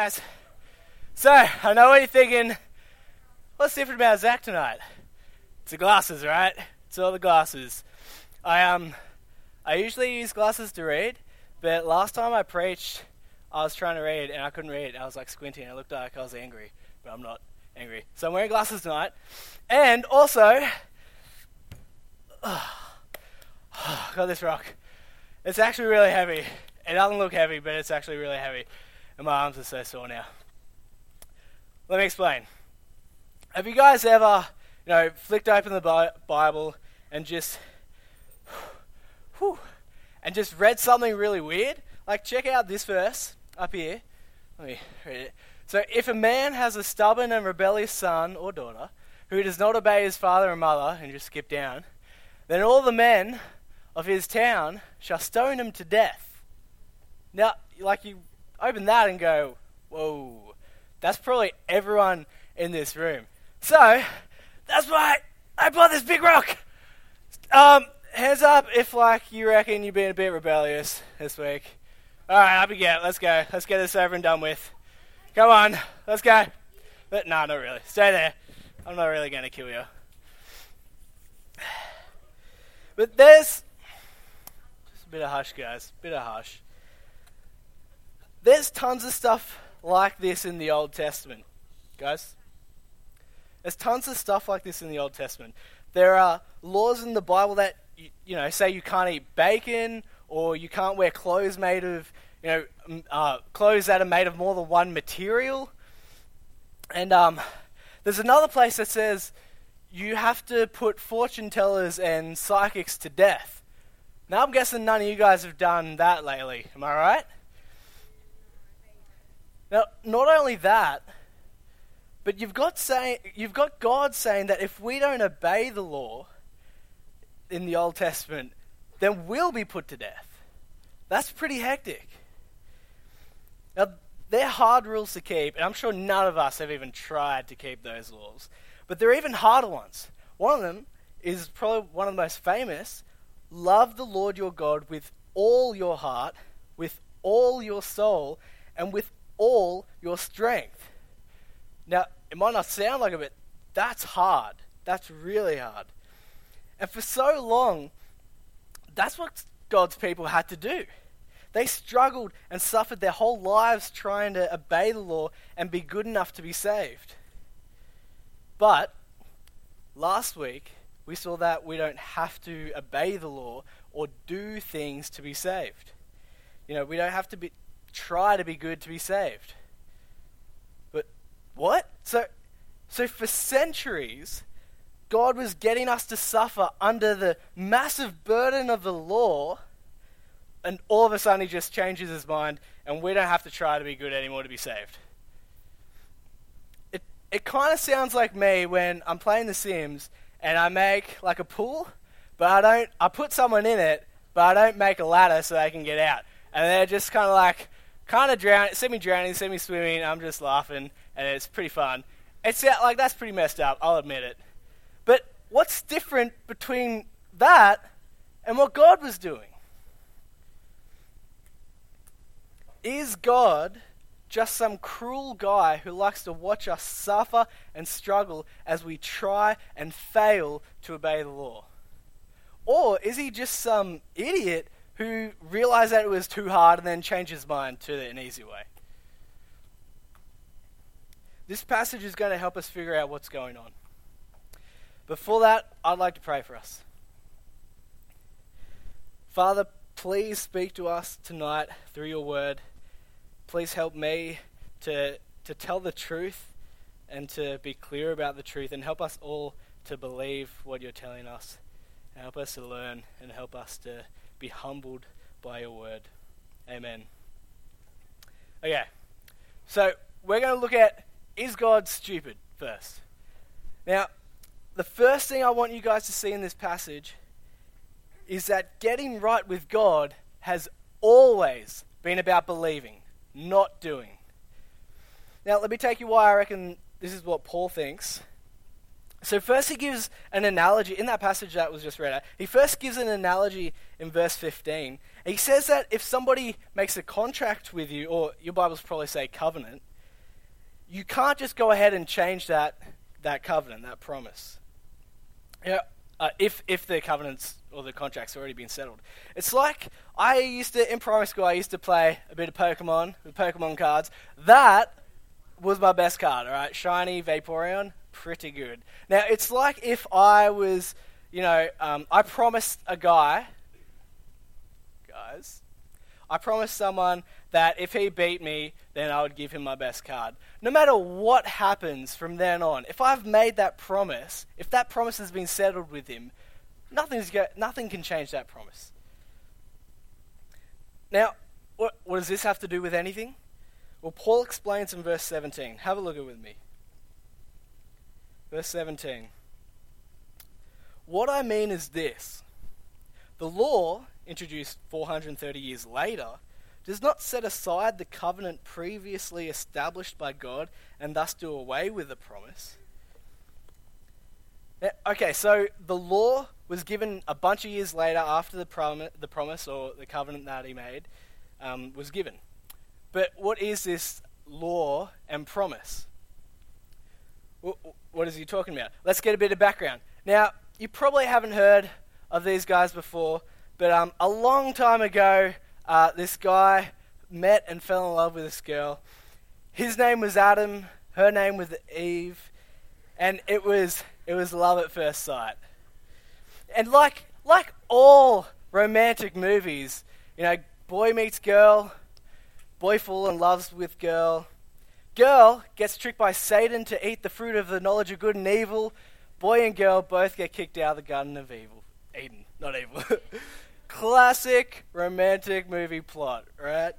guys. So, I know what you're thinking. What's different about Zach tonight? It's the glasses, right? It's all the glasses. I um, I usually use glasses to read, but last time I preached, I was trying to read and I couldn't read. I was like squinting. It looked like I was angry, but I'm not angry. So I'm wearing glasses tonight, and also, oh got this rock. It's actually really heavy. It doesn't look heavy, but it's actually really heavy, and my arms are so sore now. Let me explain. Have you guys ever, you know, flicked open the Bible and just, whew, and just read something really weird? Like, check out this verse up here. Let me read it. So, if a man has a stubborn and rebellious son or daughter who does not obey his father and mother, and just skip down, then all the men of his town shall stone him to death. Now, like you open that and go, whoa that's probably everyone in this room. So, that's why I bought this big rock. Um, hands up if, like, you reckon you've been a bit rebellious this week. All right, up you get. Let's go. Let's get this over and done with. Come on, let's go. But no, not really. Stay there. I'm not really going to kill you. But there's just a bit of hush, guys. Bit of hush. There's tons of stuff like this in the Old Testament, guys. There's tons of stuff like this in the Old Testament. There are laws in the Bible that you, know say you can't eat bacon or you can't wear clothes made of you know uh, clothes that are made of more than one material. And um, there's another place that says you have to put fortune tellers and psychics to death. Now I'm guessing none of you guys have done that lately. Am I right? Now, not only that, but you've got, say, you've got God saying that if we don't obey the law in the Old Testament, then we'll be put to death. That's pretty hectic. Now, they're hard rules to keep, and I'm sure none of us have even tried to keep those laws. But there are even harder ones. One of them is probably one of the most famous love the Lord your God with all your heart, with all your soul, and with all your strength. Now, it might not sound like it, but that's hard. That's really hard. And for so long, that's what God's people had to do. They struggled and suffered their whole lives trying to obey the law and be good enough to be saved. But last week, we saw that we don't have to obey the law or do things to be saved. You know, we don't have to be, try to be good to be saved. But what? So, so for centuries, God was getting us to suffer under the massive burden of the law, and all of a sudden He just changes His mind, and we don't have to try to be good anymore to be saved. It it kind of sounds like me when I'm playing The Sims and I make like a pool, but I don't. I put someone in it, but I don't make a ladder so they can get out, and they're just kind of like kind of drowning, semi drowning, semi swimming. I'm just laughing, and it's pretty fun. It's like that's pretty messed up. I'll admit it. But what's different between that and what God was doing? Is God just some cruel guy who likes to watch us suffer and struggle as we try and fail to obey the law? Or is he just some idiot who realized that it was too hard and then changed his mind to an easy way. This passage is going to help us figure out what's going on. Before that, I'd like to pray for us. Father, please speak to us tonight through your word. Please help me to, to tell the truth and to be clear about the truth and help us all to believe what you're telling us. Help us to learn and help us to be humbled by your word. Amen. Okay, so we're going to look at is God stupid first. Now, the first thing I want you guys to see in this passage is that getting right with God has always been about believing, not doing. Now, let me take you why I reckon this is what Paul thinks. So, first, he gives an analogy in that passage that was just read out. He first gives an analogy in verse 15. He says that if somebody makes a contract with you, or your Bibles probably say covenant, you can't just go ahead and change that, that covenant, that promise. You know, uh, if, if the covenants or the contract's already been settled. It's like I used to, in primary school, I used to play a bit of Pokemon with Pokemon cards. That was my best card, alright? Shiny Vaporeon, pretty good. Now, it's like if I was, you know, um, I promised a guy, guys, I promised someone that if he beat me, then I would give him my best card. No matter what happens from then on, if I've made that promise, if that promise has been settled with him, nothing's go- nothing can change that promise. Now, what, what does this have to do with anything? Well, Paul explains in verse 17. Have a look at it with me. Verse 17. What I mean is this the law, introduced 430 years later, does not set aside the covenant previously established by God and thus do away with the promise. Okay, so the law was given a bunch of years later after the, prom- the promise or the covenant that he made um, was given. But what is this law and promise? What is he talking about? Let's get a bit of background. Now, you probably haven't heard of these guys before, but um, a long time ago, uh, this guy met and fell in love with this girl. His name was Adam, her name was Eve, and it was it was love at first sight. And like like all romantic movies, you know, boy meets girl, boy falls in love with girl, girl gets tricked by Satan to eat the fruit of the knowledge of good and evil. Boy and girl both get kicked out of the Garden of Evil. Eden, not evil. Classic romantic movie plot, right?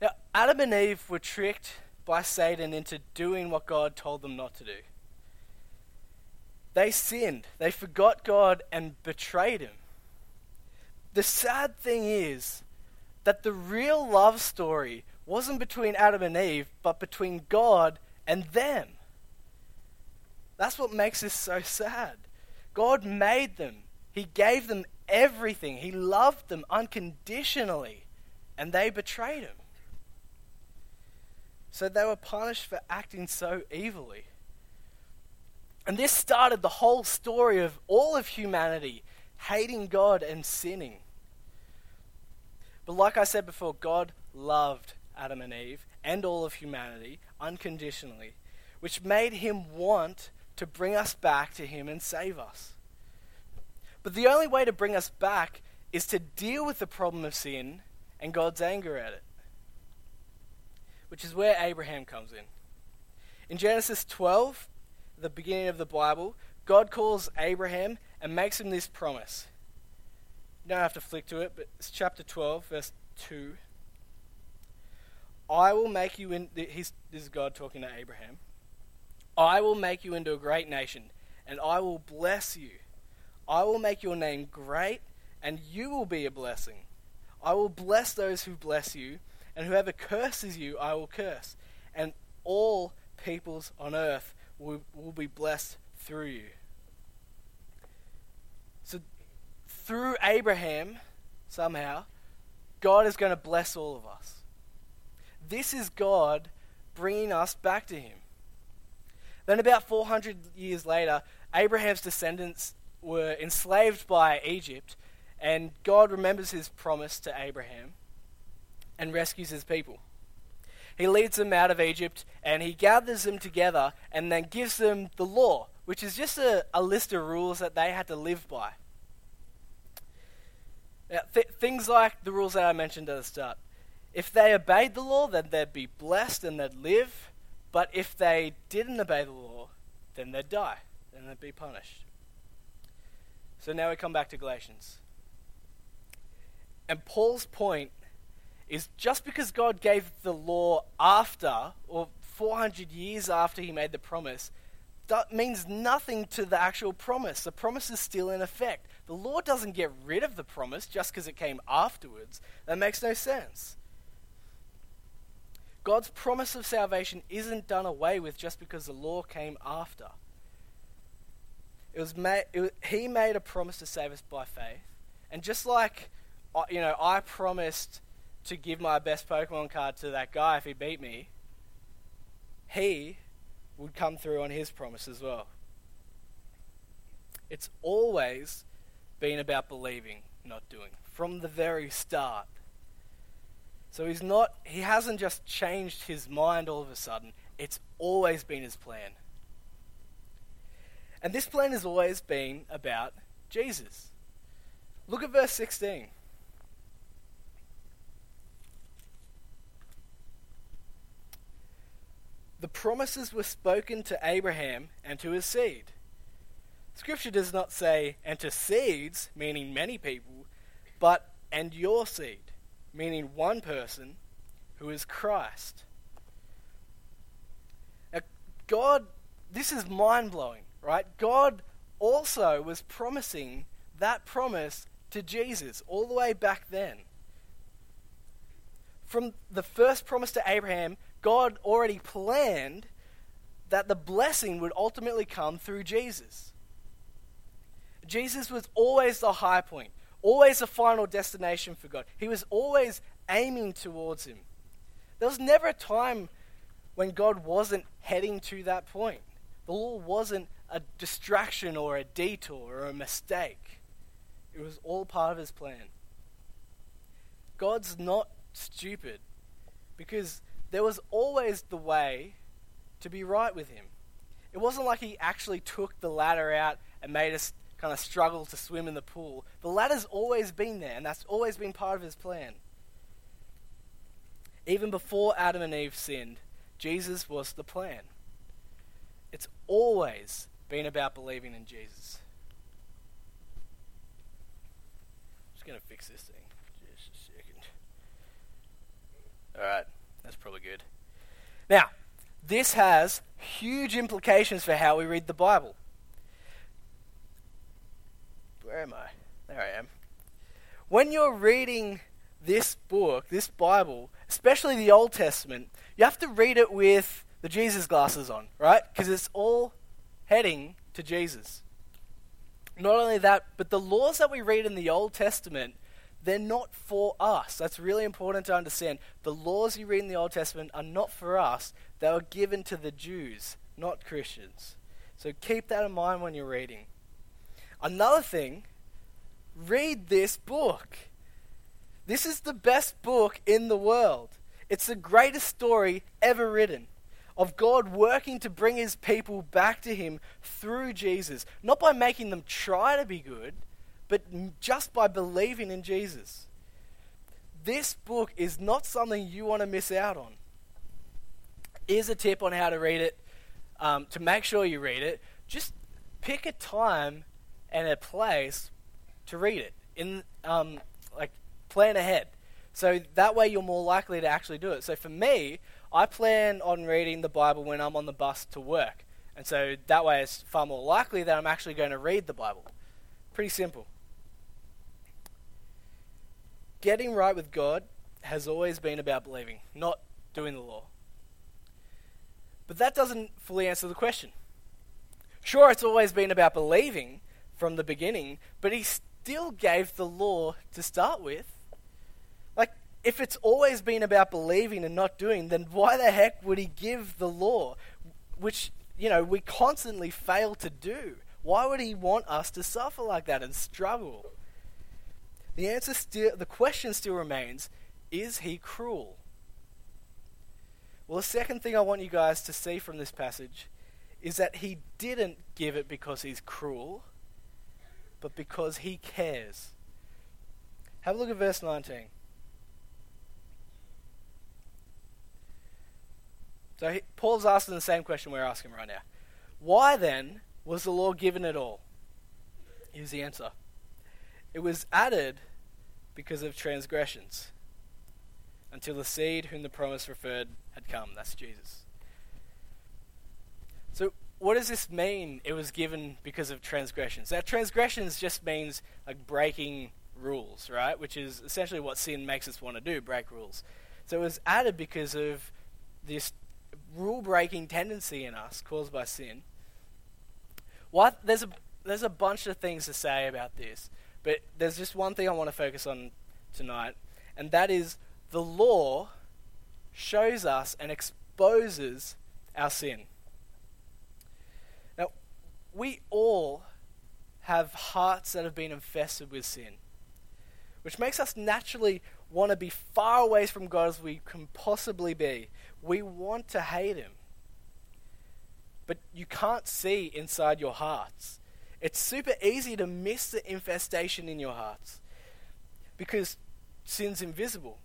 Now, Adam and Eve were tricked by Satan into doing what God told them not to do. They sinned. They forgot God and betrayed Him. The sad thing is that the real love story wasn't between Adam and Eve, but between God and them. That's what makes this so sad. God made them, He gave them everything, He loved them unconditionally, and they betrayed Him. So they were punished for acting so evilly. And this started the whole story of all of humanity hating God and sinning. But like I said before, God loved Adam and Eve and all of humanity unconditionally, which made him want to bring us back to him and save us. But the only way to bring us back is to deal with the problem of sin and God's anger at it, which is where Abraham comes in. In Genesis 12, the beginning of the Bible, God calls Abraham and makes him this promise. You don't have to flick to it, but it's chapter 12, verse 2. I will make you in. He's, this is God talking to Abraham. I will make you into a great nation, and I will bless you. I will make your name great, and you will be a blessing. I will bless those who bless you, and whoever curses you, I will curse. And all peoples on earth will, will be blessed through you. So, through Abraham, somehow, God is going to bless all of us. This is God bringing us back to Him. Then, about 400 years later, Abraham's descendants were enslaved by Egypt, and God remembers His promise to Abraham and rescues His people. He leads them out of Egypt and he gathers them together and then gives them the law, which is just a, a list of rules that they had to live by. Now, th- things like the rules that I mentioned at the start. If they obeyed the law, then they'd be blessed and they'd live. But if they didn't obey the law, then they'd die. and they'd be punished. So now we come back to Galatians. And Paul's point is just because God gave the law after, or 400 years after he made the promise, that means nothing to the actual promise. The promise is still in effect. The law doesn't get rid of the promise just because it came afterwards. That makes no sense. God's promise of salvation isn't done away with just because the law came after. It was, made, it was he made a promise to save us by faith, and just like uh, you know, I promised to give my best Pokemon card to that guy if he beat me. He would come through on his promise as well. It's always been about believing, not doing, from the very start. So he's not, he hasn't just changed his mind all of a sudden. It's always been his plan. And this plan has always been about Jesus. Look at verse 16. The promises were spoken to Abraham and to his seed. Scripture does not say, and to seeds, meaning many people, but and your seed, meaning one person who is Christ. Now, God, this is mind blowing, right? God also was promising that promise to Jesus all the way back then. From the first promise to Abraham, God already planned that the blessing would ultimately come through Jesus. Jesus was always the high point, always a final destination for God. He was always aiming towards Him. There was never a time when God wasn't heading to that point. The law wasn't a distraction or a detour or a mistake, it was all part of His plan. God's not stupid because there was always the way to be right with Him. It wasn't like He actually took the ladder out and made us kind of struggle to swim in the pool. The ladder's always been there, and that's always been part of his plan. Even before Adam and Eve sinned, Jesus was the plan. It's always been about believing in Jesus. I'm just going to fix this thing. Just a second. Alright, that's probably good. Now, this has huge implications for how we read the Bible. Where am I? There I am. When you're reading this book, this Bible, especially the Old Testament, you have to read it with the Jesus glasses on, right? Because it's all heading to Jesus. Not only that, but the laws that we read in the Old Testament, they're not for us. That's really important to understand. The laws you read in the Old Testament are not for us, they were given to the Jews, not Christians. So keep that in mind when you're reading. Another thing, read this book. This is the best book in the world. It's the greatest story ever written of God working to bring his people back to him through Jesus, not by making them try to be good, but just by believing in Jesus. This book is not something you want to miss out on. Here's a tip on how to read it. Um, to make sure you read it, just pick a time and a place to read it. In um, like plan ahead. So that way you're more likely to actually do it. So for me, I plan on reading the Bible when I'm on the bus to work. And so that way it's far more likely that I'm actually going to read the Bible. Pretty simple. Getting right with God has always been about believing, not doing the law. But that doesn't fully answer the question. Sure, it's always been about believing, from the beginning, but he still gave the law to start with. Like, if it's always been about believing and not doing, then why the heck would he give the law, which, you know, we constantly fail to do? Why would he want us to suffer like that and struggle? The answer still, the question still remains is he cruel? Well, the second thing I want you guys to see from this passage is that he didn't give it because he's cruel but because he cares. Have a look at verse 19. So he, Paul's asking the same question we're asking right now. Why then was the law given at all? Here's the answer. It was added because of transgressions until the seed whom the promise referred had come. That's Jesus. So what does this mean? It was given because of transgressions. Now, transgressions just means like breaking rules, right? Which is essentially what sin makes us want to do: break rules. So it was added because of this rule breaking tendency in us caused by sin. What there's a there's a bunch of things to say about this, but there's just one thing I want to focus on tonight, and that is the law shows us and exposes our sin. We all have hearts that have been infested with sin, which makes us naturally want to be far away from God as we can possibly be. We want to hate Him. But you can't see inside your hearts. It's super easy to miss the infestation in your hearts because sin's invisible.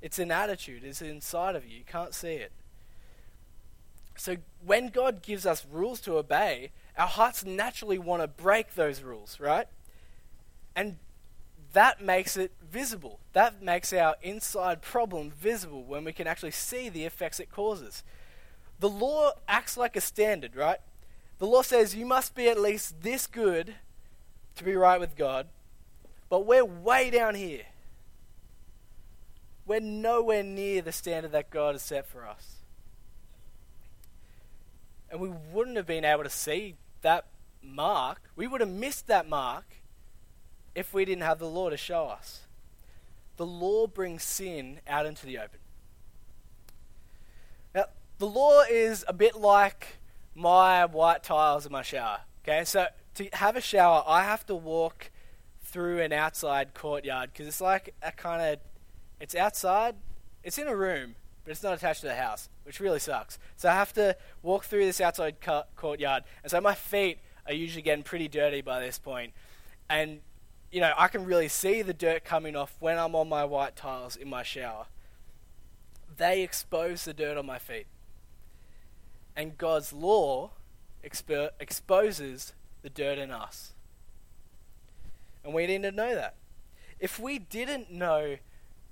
It's an attitude, it's inside of you. You can't see it. So when God gives us rules to obey, our hearts naturally want to break those rules, right? And that makes it visible. That makes our inside problem visible when we can actually see the effects it causes. The law acts like a standard, right? The law says you must be at least this good to be right with God, but we're way down here. We're nowhere near the standard that God has set for us. And we wouldn't have been able to see that mark. We would have missed that mark if we didn't have the law to show us. The law brings sin out into the open. Now, the law is a bit like my white tiles in my shower. Okay, so to have a shower, I have to walk through an outside courtyard because it's like a kind of, it's outside, it's in a room, but it's not attached to the house, which really sucks. So I have to walk through this outside cu- courtyard, and so my feet are usually getting pretty dirty by this point. and you know I can really see the dirt coming off when I'm on my white tiles in my shower. They expose the dirt on my feet and God's law expo- exposes the dirt in us. And we need to know that. If we didn't know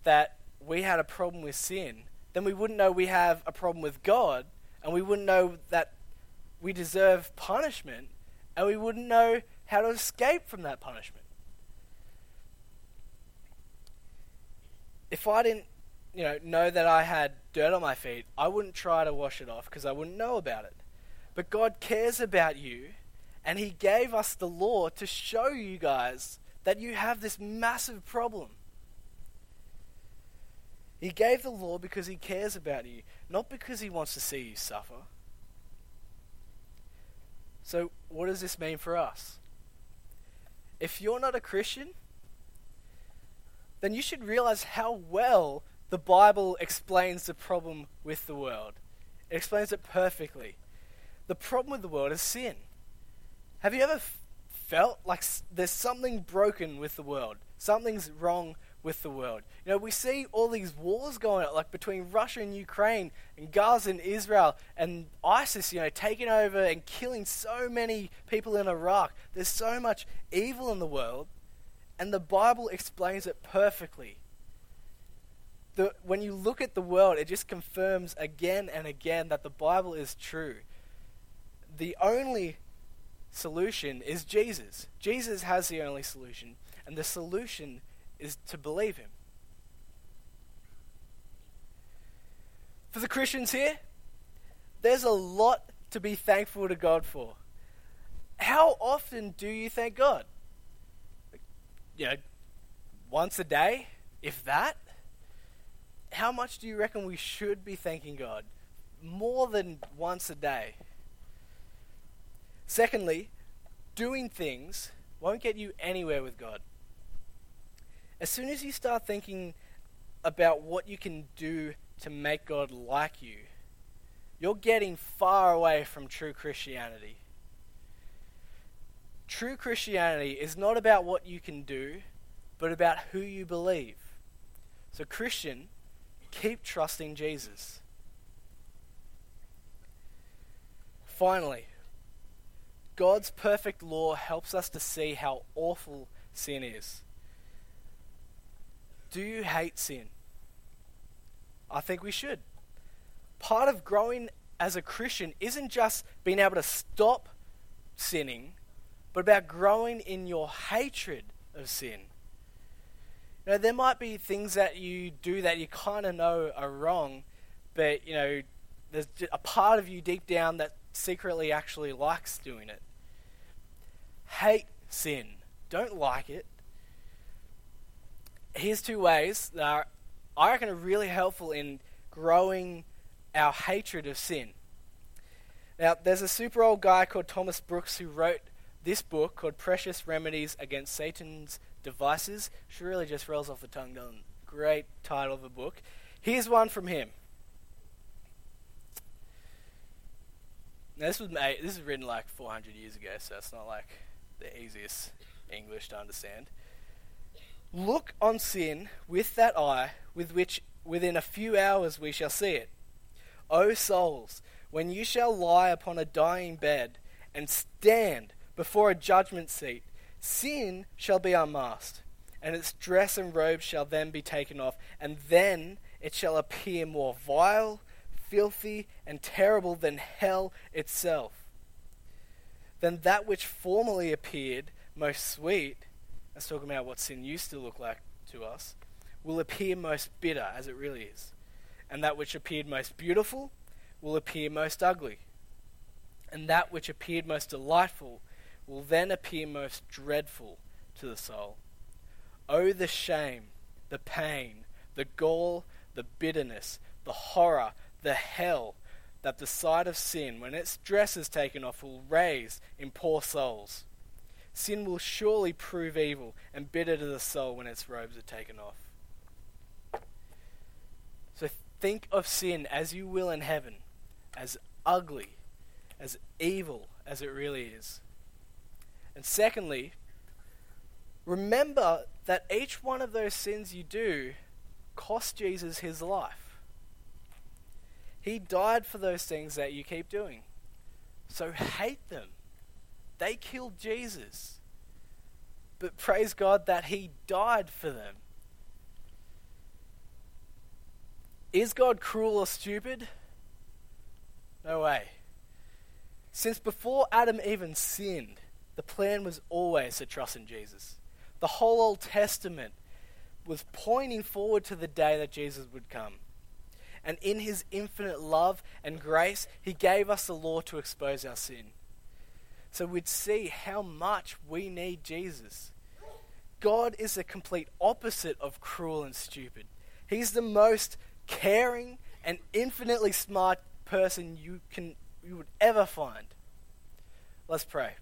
that we had a problem with sin, then we wouldn't know we have a problem with God, and we wouldn't know that we deserve punishment, and we wouldn't know how to escape from that punishment. If I didn't you know, know that I had dirt on my feet, I wouldn't try to wash it off because I wouldn't know about it. But God cares about you, and He gave us the law to show you guys that you have this massive problem. He gave the law because He cares about you, not because He wants to see you suffer. So, what does this mean for us? If you're not a Christian, then you should realize how well the Bible explains the problem with the world. It explains it perfectly. The problem with the world is sin. Have you ever f- felt like s- there's something broken with the world? Something's wrong with the world. You know, we see all these wars going on, like between Russia and Ukraine, and Gaza and Israel, and ISIS, you know, taking over and killing so many people in Iraq. There's so much evil in the world, and the Bible explains it perfectly the, when you look at the world, it just confirms again and again that the Bible is true. The only solution is Jesus. Jesus has the only solution, and the solution is to believe him. For the Christians here, there's a lot to be thankful to God for. How often do you thank God? You know, once a day, if that? how much do you reckon we should be thanking God? More than once a day. Secondly, doing things won't get you anywhere with God. As soon as you start thinking about what you can do to make God like you, you're getting far away from true Christianity. True Christianity is not about what you can do, but about who you believe. So, Christian, Keep trusting Jesus. Finally, God's perfect law helps us to see how awful sin is. Do you hate sin? I think we should. Part of growing as a Christian isn't just being able to stop sinning, but about growing in your hatred of sin. You know, there might be things that you do that you kind of know are wrong, but you know, there's a part of you deep down that secretly actually likes doing it. Hate sin. Don't like it. Here's two ways that are, I reckon are really helpful in growing our hatred of sin. Now, there's a super old guy called Thomas Brooks who wrote this book called Precious Remedies Against Satan's Devices. She really just rolls off the tongue, doesn't Great title of a book. Here's one from him. Now, this was made, this is written like 400 years ago, so it's not like the easiest English to understand. Look on sin with that eye with which within a few hours we shall see it. O souls, when you shall lie upon a dying bed and stand before a judgment seat, sin shall be unmasked, and its dress and robe shall then be taken off, and then it shall appear more vile, filthy, and terrible than hell itself. Then that which formerly appeared most sweet, that's talking about what sin used to look like to us, will appear most bitter as it really is. And that which appeared most beautiful will appear most ugly. And that which appeared most delightful will then appear most dreadful to the soul. Oh, the shame, the pain, the gall, the bitterness, the horror, the hell that the sight of sin, when its dress is taken off, will raise in poor souls. Sin will surely prove evil and bitter to the soul when its robes are taken off. So think of sin as you will in heaven, as ugly, as evil as it really is. And secondly, remember that each one of those sins you do cost Jesus his life. He died for those things that you keep doing. So hate them. They killed Jesus. But praise God that He died for them. Is God cruel or stupid? No way. Since before Adam even sinned, the plan was always to trust in Jesus. The whole Old Testament was pointing forward to the day that Jesus would come. And in his infinite love and grace, he gave us the law to expose our sin. So we'd see how much we need Jesus. God is the complete opposite of cruel and stupid. He's the most caring and infinitely smart person you can you would ever find. Let's pray.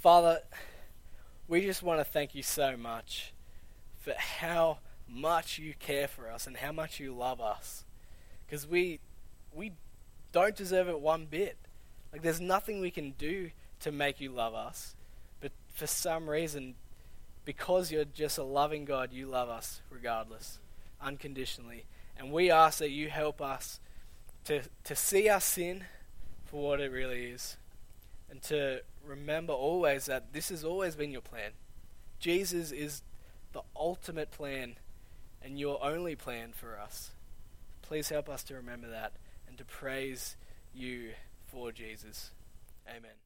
Father, we just want to thank you so much for how much you care for us and how much you love us. Because we we don't deserve it one bit. Like there's nothing we can do to make you love us. But for some reason, because you're just a loving God, you love us regardless, unconditionally. And we ask that you help us to, to see our sin for what it really is. And to remember always that this has always been your plan. Jesus is the ultimate plan and your only plan for us. Please help us to remember that to praise you for Jesus. Amen.